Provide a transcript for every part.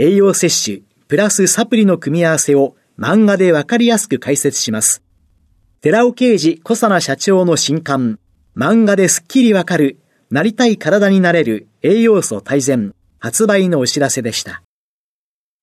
栄養摂取、プラスサプリの組み合わせを漫画でわかりやすく解説します。寺尾啓治小佐奈社長の新刊、漫画ですっきりわかる、なりたい体になれる栄養素大全、発売のお知らせでした。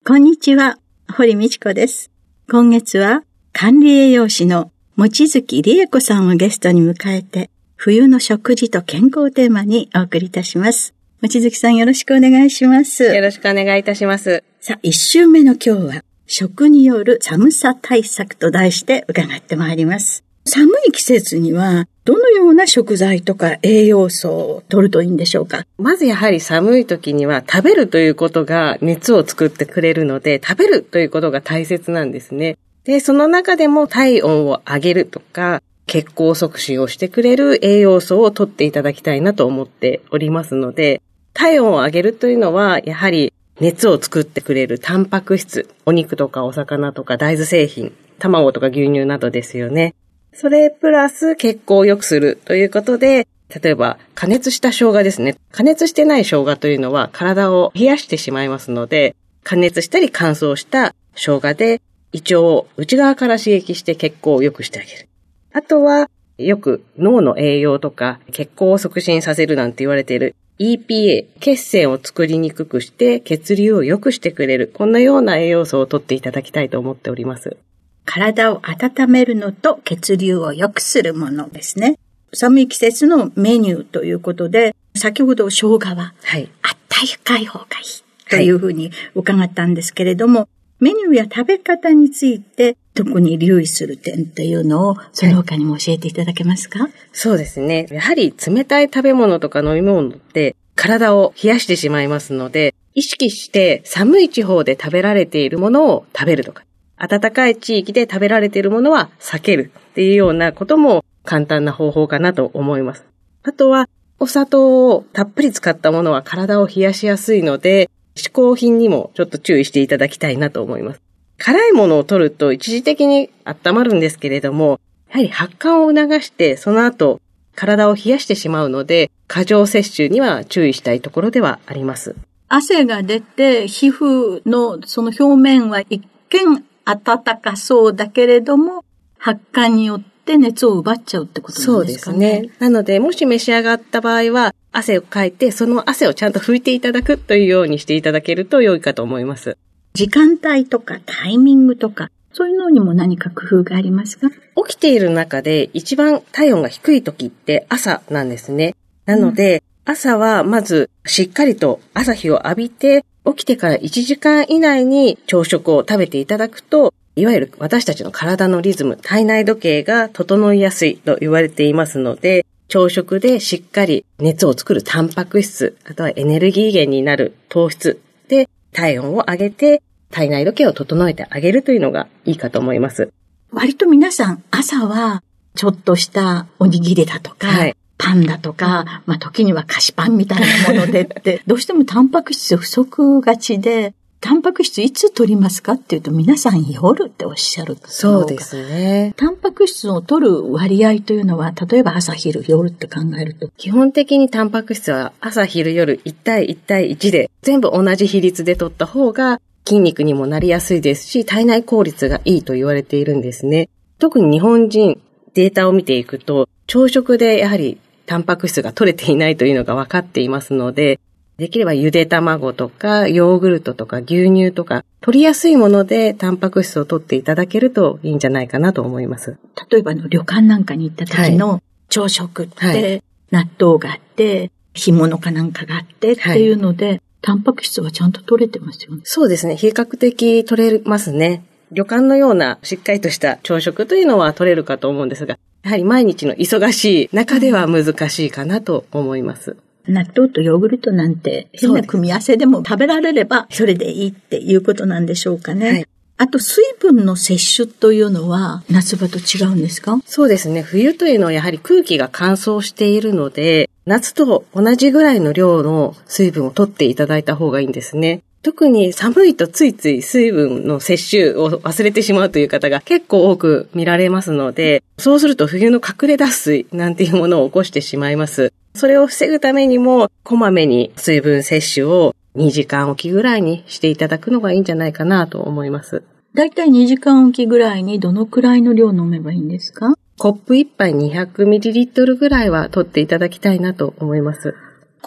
こんにちは。堀道子です。今月は管理栄養士の望月理恵子さんをゲストに迎えて、冬の食事と健康テーマにお送りいたします。望月さんよろしくお願いします。よろしくお願いいたします。さあ、一週目の今日は、食による寒さ対策と題して伺ってまいります。寒い季節には、どのような食材とか栄養素を取るといいんでしょうか？まずやはり寒い時には食べるということが熱を作ってくれるので、食べるということが大切なんですね。で、その中でも体温を上げるとか、血行促進をしてくれる栄養素を取っていただきたいなと思っておりますので、体温を上げるというのは、やはり熱を作ってくれるタンパク質、お肉とかお魚とか大豆製品、卵とか牛乳などですよね。それプラス血行を良くするということで、例えば加熱した生姜ですね。加熱してない生姜というのは体を冷やしてしまいますので、加熱したり乾燥した生姜で胃腸を内側から刺激して血行を良くしてあげる。あとは、よく脳の栄養とか血行を促進させるなんて言われている EPA、血栓を作りにくくして血流を良くしてくれる。こんなような栄養素をとっていただきたいと思っております。体を温めるのと血流を良くするものですね。寒い季節のメニューということで、先ほど生姜は、はい、あったかい方がいいというふうに伺ったんですけれども、はい、メニューや食べ方について特に留意する点っていうのを、その他にも教えていただけますか、はい、そうですね。やはり冷たい食べ物とか飲み物って体を冷やしてしまいますので、意識して寒い地方で食べられているものを食べるとか、暖かい地域で食べられているものは避けるっていうようなことも簡単な方法かなと思います。あとは、お砂糖をたっぷり使ったものは体を冷やしやすいので、嗜好品にもちょっと注意していただきたいなと思います。辛いものを取ると一時的に温まるんですけれども、やはり発汗を促してその後体を冷やしてしまうので、過剰摂取には注意したいところではあります。汗が出て皮膚のその表面は一見暖かそうだけれども、発汗によって熱を奪っちゃうってことなんですかね。そうですね。なので、もし召し上がった場合は、汗をかいて、その汗をちゃんと拭いていただくというようにしていただけると良いかと思います。時間帯とかタイミングとか、そういうのにも何か工夫がありますか？起きている中で一番体温が低い時って朝なんですね。なので、うん、朝はまずしっかりと朝日を浴びて、起きてから1時間以内に朝食を食べていただくと、いわゆる私たちの体のリズム、体内時計が整いやすいと言われていますので、朝食でしっかり熱を作るタンパク質、あとはエネルギー源になる糖質で体温を上げて体内時計を整えてあげるというのがいいかと思います。割と皆さん朝はちょっとしたおにぎりだとか、はい、パンだとか、まあ時には菓子パンみたいなものでって、どうしてもタンパク質不足がちで、タンパク質いつ取りますかっていうと皆さん夜っておっしゃる。そうですね。タンパク質を取る割合というのは、例えば朝昼夜って考えると。基本的にタンパク質は朝昼夜1対1対1で全部同じ比率で取った方が筋肉にもなりやすいですし、体内効率がいいと言われているんですね。特に日本人、データを見ていくと、朝食でやはりタンパク質が取れていないというのが分かっていますので、できればゆで卵とかヨーグルトとか牛乳とか取りやすいものでタンパク質を取っていただけるといいんじゃないかなと思います。例えばの旅館なんかに行った時の朝食って、納豆があって、干物かなんかがあってっていうので、はい、タンパク質はちゃんと取れてますよね。そうですね。比較的取れますね。旅館のようなしっかりとした朝食というのは取れるかと思うんですが、やはり毎日の忙しい中では難しいかなと思います。納豆とヨーグルトなんて変な組み合わせでも食べられればそれでいいっていうことなんでしょうかね。はいあと水分の摂取というのは夏場と違うんですか？そうですね。冬というのはやはり空気が乾燥しているので、夏と同じぐらいの量の水分を取っていただいた方がいいんですね。特に寒いとついつい水分の摂取を忘れてしまうという方が結構多く見られますので、そうすると冬の隠れ脱水なんていうものを起こしてしまいます。それを防ぐためにも、こまめに水分摂取を2時間おきぐらいにしていただくのがいいんじゃないかなと思います。だいたい2時間おきぐらいにどのくらいの量飲めばいいんですか？コップ1杯 200ml ぐらいは取っていただきたいなと思います。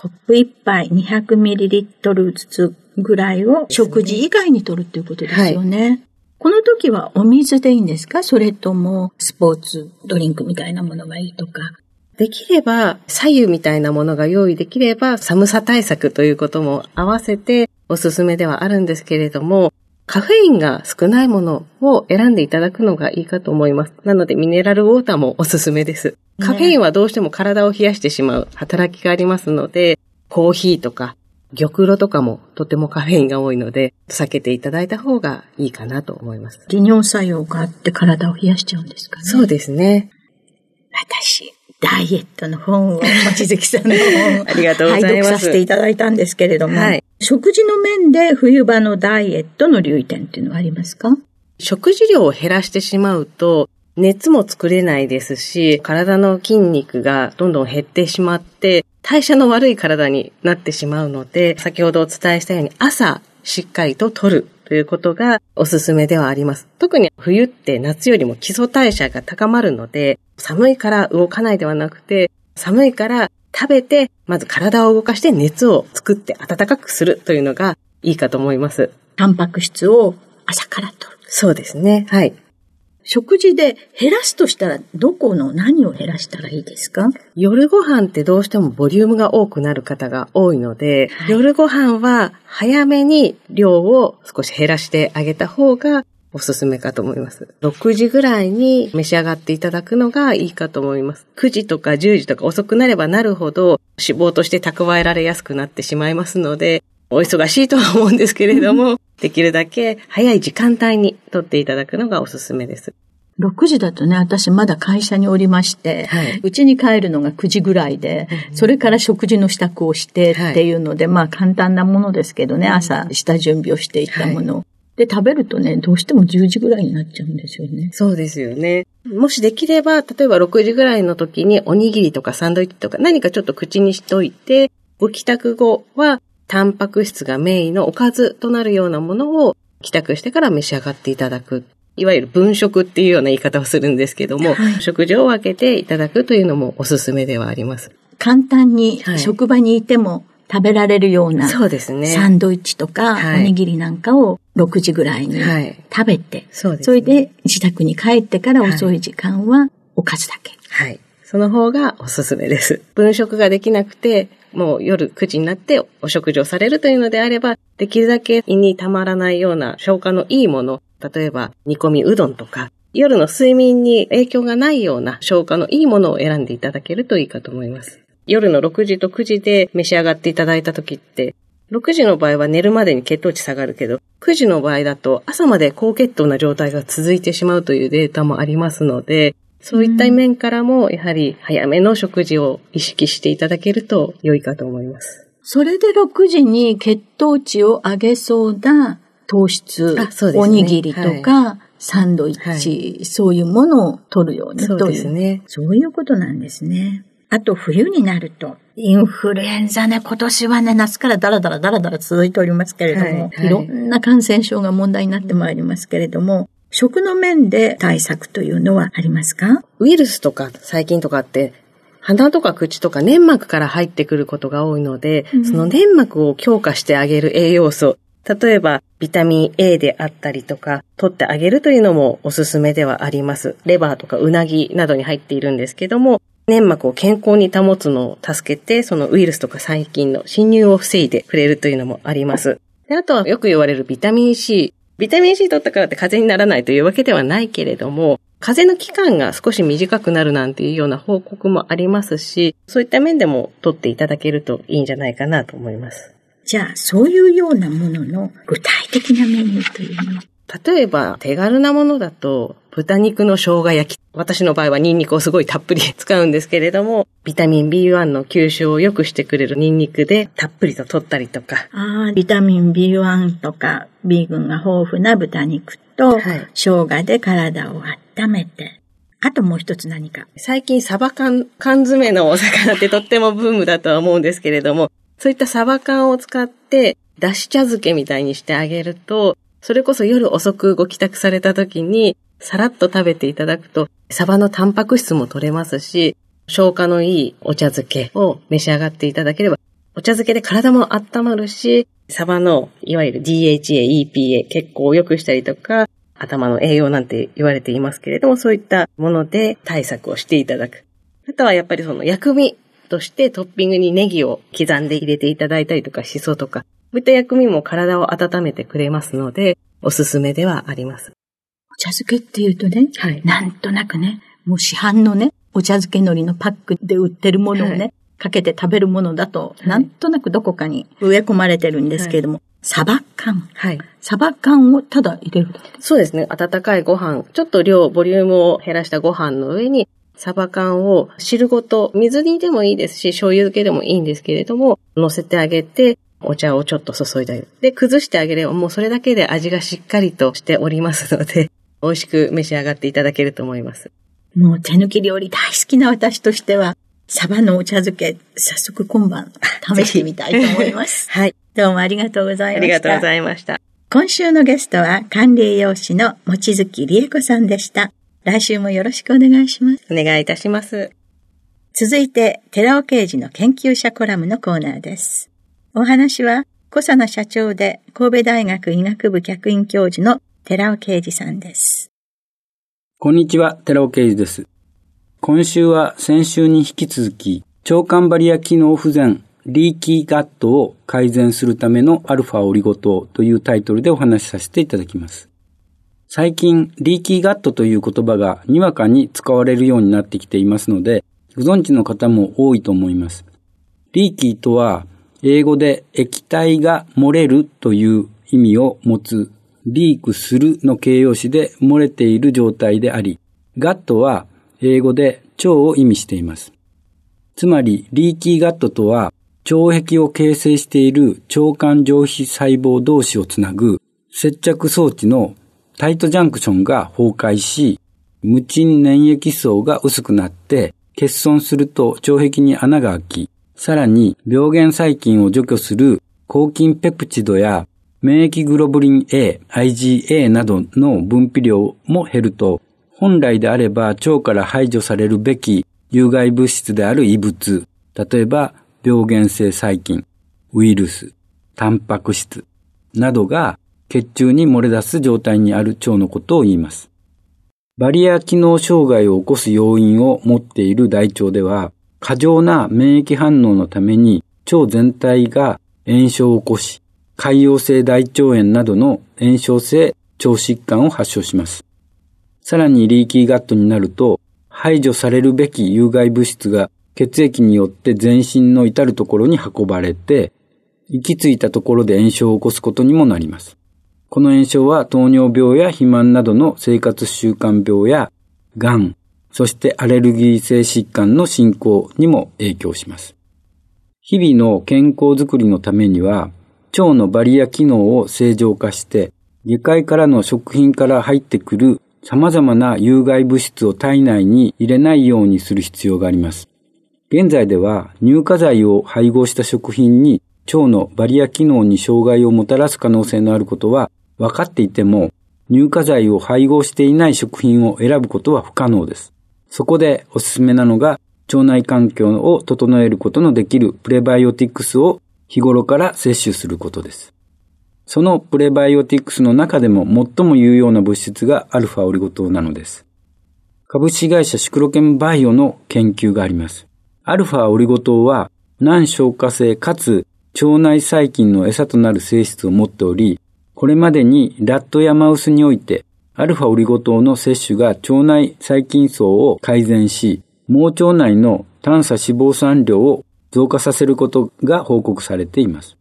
コップ1杯 200ml ずつぐらいを食事以外に取るっていうことですよね。はい、この時はお水でいいんですか？それともスポーツドリンクみたいなものがいいとか。できれば、左右みたいなものが用意できれば、寒さ対策ということも合わせておすすめではあるんですけれども、カフェインが少ないものを選んでいただくのがいいかと思います。なので、ミネラルウォーターもおすすめです。カフェインはどうしても体を冷やしてしまう働きがありますので、コーヒーとか玉露とかもとてもカフェインが多いので、避けていただいた方がいいかなと思います。利尿作用があって体を冷やしちゃうんですかね。そうですね。私、ダイエットの本を、望月さんの本を ありがとうございます。させていただいたんですけれども、はい、食事の面で冬場のダイエットの留意点っていうのはありますか？食事量を減らしてしまうと、熱も作れないですし、体の筋肉がどんどん減ってしまって、代謝の悪い体になってしまうので、先ほどお伝えしたように朝しっかりと取るということがおすすめではあります。特に冬って夏よりも基礎代謝が高まるので、寒いから動かないではなくて、寒いから食べて、まず体を動かして熱を作って暖かくするというのがいいかと思います。タンパク質を朝から取る。そうですね。はい。食事で減らすとしたら、どこの何を減らしたらいいですか？夜ご飯ってどうしてもボリュームが多くなる方が多いので、はい、夜ご飯は早めに量を少し減らしてあげた方がおすすめかと思います。6時ぐらいに召し上がっていただくのがいいかと思います。9時とか10時とか遅くなればなるほど脂肪として蓄えられやすくなってしまいますので、お忙しいとは思うんですけれども、できるだけ早い時間帯にとっていただくのがおすすめです。6時だとね、私まだ会社におりまして、うち、に帰るのが9時ぐらいで、それから食事の支度をしてっていうので、はい、まあ簡単なものですけどね、朝下準備をしていたもの。で、食べるとね、どうしても10時ぐらいになっちゃうんですよね。そうですよね。もしできれば、例えば6時ぐらいの時におにぎりとかサンドイッチとか何かちょっと口にしといて、ご帰宅後はタンパク質がメインのおかずとなるようなものを帰宅してから召し上がっていただく。いわゆる分食っていうような言い方をするんですけども、はい、食事を分けていただくというのもおすすめではあります。簡単に職場にいても食べられるような、そうですね。サンドイッチとか、おにぎりなんかを6時ぐらいに食べて、そうです、ね、それで自宅に帰ってから遅い時間はおかずだけ。はい。その方がおすすめです。分食ができなくて、もう夜9時になってお食事をされるというのであれば、できるだけ胃にたまらないような消化のいいもの、例えば煮込みうどんとか、夜の睡眠に影響がないような消化のいいものを選んでいただけるといいかと思います。夜の6時と9時で召し上がっていただいた時って、6時の場合は寝るまでに血糖値下がるけど、9時の場合だと朝まで高血糖な状態が続いてしまうというデータもありますので、そういった面からも、やはり早めの食事を意識していただけると良いかと思います。それで6時に血糖値を上げそうな糖質、ね、おにぎりとか、はい、サンドイッチ、はい、そういうものを取るようにそうですね。そういうことなんですね。あと冬になると、インフルエンザね、今年はね、夏からダラダラダラダラ続いておりますけれども、はいはい、いろんな感染症が問題になってまいりますけれども、食の面で対策というのはありますか？ウイルスとか細菌とかって鼻とか口とか粘膜から入ってくることが多いので、うん、その粘膜を強化してあげる栄養素、例えばビタミン A であったりとか、取ってあげるというのもおすすめではあります。レバーとかうなぎなどに入っているんですけども、粘膜を健康に保つのを助けて、そのウイルスとか細菌の侵入を防いでくれるというのもあります。であとはよく言われるビタミン C。ビタミン C 取ったからって風邪にならないというわけではないけれども、風邪の期間が少し短くなるなんていうような報告もありますし、そういった面でも取っていただけるといいんじゃないかなと思います。じゃあ、そういうようなものの具体的なメニューというのは？例えば、手軽なものだと、豚肉の生姜焼き。私の場合はニンニクをすごいたっぷり使うんですけれども、ビタミン B1 の吸収を良くしてくれるニンニクでたっぷりと取ったりとか。ああ、ビタミン B1 とか B 群が豊富な豚肉と、はい、生姜で体を温めて、あともう一つ何か。最近サバ缶、缶詰のお魚ってとってもブームだとは思うんですけれども、そういったサバ缶を使って、だし茶漬けみたいにしてあげると、それこそ夜遅くご帰宅された時に、さらっと食べていただくと、サバのタンパク質も取れますし、消化のいいお茶漬けを召し上がっていただければ、お茶漬けで体も温まるし、サバのいわゆる DHA、EPA 結構良くしたりとか、頭の栄養なんて言われていますけれども、そういったもので対策をしていただく。あとはやっぱりその薬味としてトッピングにネギを刻んで入れていただいたりとか、シソとか、そういった薬味も体を温めてくれますので、おすすめではあります。お茶漬けっていうとね、はい、なんとなくね、もう市販のね、お茶漬け海苔のパックで売ってるものをね、はい、かけて食べるものだと、はい、なんとなくどこかに植え込まれてるんですけれども、サバ缶。はい。サバ缶をただ入れるだけそうですね。温かいご飯、ちょっと量、ボリュームを減らしたご飯の上に、サバ缶を汁ごと、水煮でもいいですし、醤油漬けでもいいんですけれども、乗せてあげて、お茶をちょっと注いだり。で、崩してあげればもうそれだけで味がしっかりとしておりますので、美味しく召し上がっていただけると思います。もう手抜き料理大好きな私としては、サバのお茶漬け、早速今晩試してみたいと思います。はい。どうもありがとうございました。ありがとうございました。今週のゲストは管理栄養士の望月理恵子さんでした。来週もよろしくお願いします。お願いいたします。続いて、寺尾刑事の研究者コラムのコーナーです。お話は、小佐奈社長で神戸大学医学部客員教授の寺尾啓二さんです。こんにちは、寺尾啓二です。今週は先週に引き続き、腸管バリア機能不全、リーキーガットを改善するためのアルファオリゴ糖というタイトルでお話しさせていただきます。最近、リーキーガットという言葉がにわかに使われるようになってきていますので、ご存知の方も多いと思います。リーキーとは、英語で液体が漏れるという意味を持つリークするの形容詞で漏れている状態であり、ガットは英語で腸を意味しています。つまり、リーキーガットとは、腸壁を形成している腸管上皮細胞同士をつなぐ接着装置のタイトジャンクションが崩壊し、無賃粘液層が薄くなって欠損すると腸壁に穴が開き、さらに病原細菌を除去する抗菌ペプチドや免疫グロブリン A、IgA などの分泌量も減ると、本来であれば腸から排除されるべき有害物質である異物、例えば病原性細菌、ウイルス、タンパク質などが血中に漏れ出す状態にある腸のことを言います。バリア機能障害を起こす要因を持っている大腸では、過剰な免疫反応のために腸全体が炎症を起こし、潰瘍性大腸炎などの炎症性腸疾患を発症します。さらにリーキーガットになると、排除されるべき有害物質が血液によって全身の至るところに運ばれて、行き着いたところで炎症を起こすことにもなります。この炎症は糖尿病や肥満などの生活習慣病や、癌、そしてアレルギー性疾患の進行にも影響します。日々の健康づくりのためには、腸のバリア機能を正常化して、下界からの食品から入ってくる様々な有害物質を体内に入れないようにする必要があります。現在では乳化剤を配合した食品に腸のバリア機能に障害をもたらす可能性のあることは分かっていても、乳化剤を配合していない食品を選ぶことは不可能です。そこでおすすめなのが、腸内環境を整えることのできるプレバイオティクスを日頃から摂取することです。そのプレバイオティクスの中でも最も有用な物質がアルファオリゴ糖なのです。株式会社シクロケンバイオの研究があります。アルファオリゴ糖は難消化性かつ腸内細菌の餌となる性質を持っており、これまでにラットやマウスにおいてアルファオリゴ糖の摂取が腸内細菌層を改善し、盲腸内の炭素脂肪酸量を増加させることが報告されています。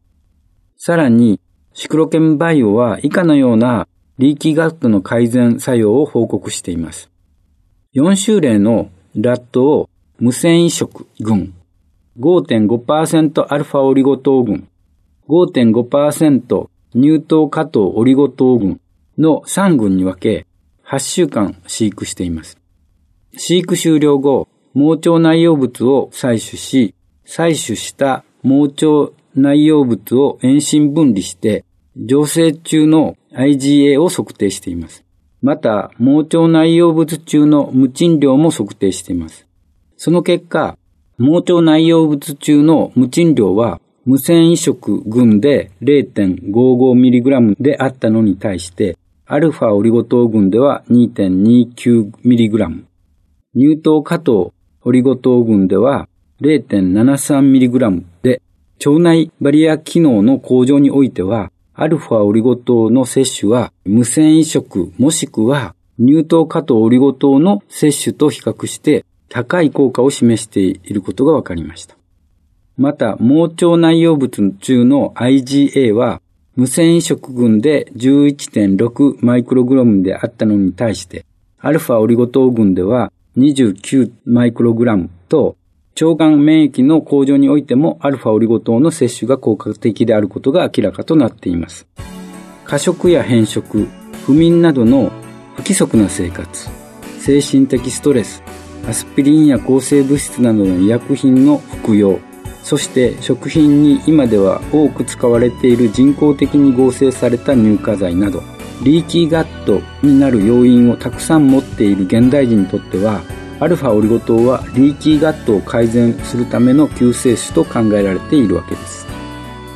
さらに、シクロケンバイオは以下のようなリーキーガットの改善作用を報告しています。4種類のラットを無繊維食群、5.5%アルファオリゴ糖群、5.5%乳糖加糖オリゴ糖群の3群に分け、8週間飼育しています。飼育終了後、盲腸内容物を採取し、採取した盲腸内容物を遠心分離して、醸成中の IgA を測定しています。また、盲腸内容物中の無賃量も測定しています。その結果、盲腸内容物中の無賃量は無線移植群で 0.55mg であったのに対して、アルファオリゴ糖群では 2.29mg、乳糖加糖オリゴ糖群では 0.73mg で、腸内バリア機能の向上においては、アルファオリゴ糖の摂取は無線移植もしくは乳糖加糖オリゴ糖の摂取と比較して高い効果を示していることが分かりました。また、盲腸内容物中の IgA は、無線移植群で11.6マイクログラムであったのに対して、アルファオリゴ糖群では29マイクログラムと、腸管免疫の向上においてもアルファオリゴ糖の摂取が効果的であることが明らかとなっています。過食や変色、不眠などの不規則な生活、精神的ストレス、アスピリンや抗生物質などの医薬品の服用、そして食品に今では多く使われている人工的に合成された乳化剤など、リーキーガットになる要因をたくさん持っている現代人にとっては、アルファオリゴ糖はリーキーガットを改善するための救世主と考えられているわけです。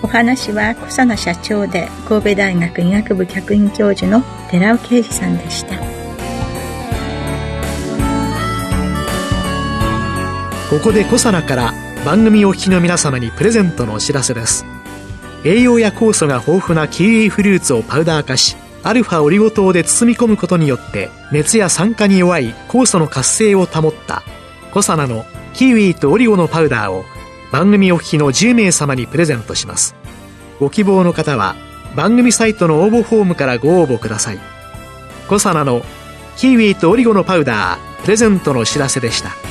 お話は小佐野社長で神戸大学医学部客員教授の寺尾啓二さんでした。ここでコサナから番組お聞きの皆様にプレゼントのお知らせです栄養や酵素が豊富なキウイフルーツをパウダー化しアルファオリゴ糖で包み込むことによって熱や酸化に弱い酵素の活性を保ったコサナのキウイとオリゴのパウダーを番組お聞きの10名様にプレゼントします。ご希望の方は番組サイトの応募フォームからご応募ください。コサナのキウイとオリゴのパウダープレゼントのお知らせでした。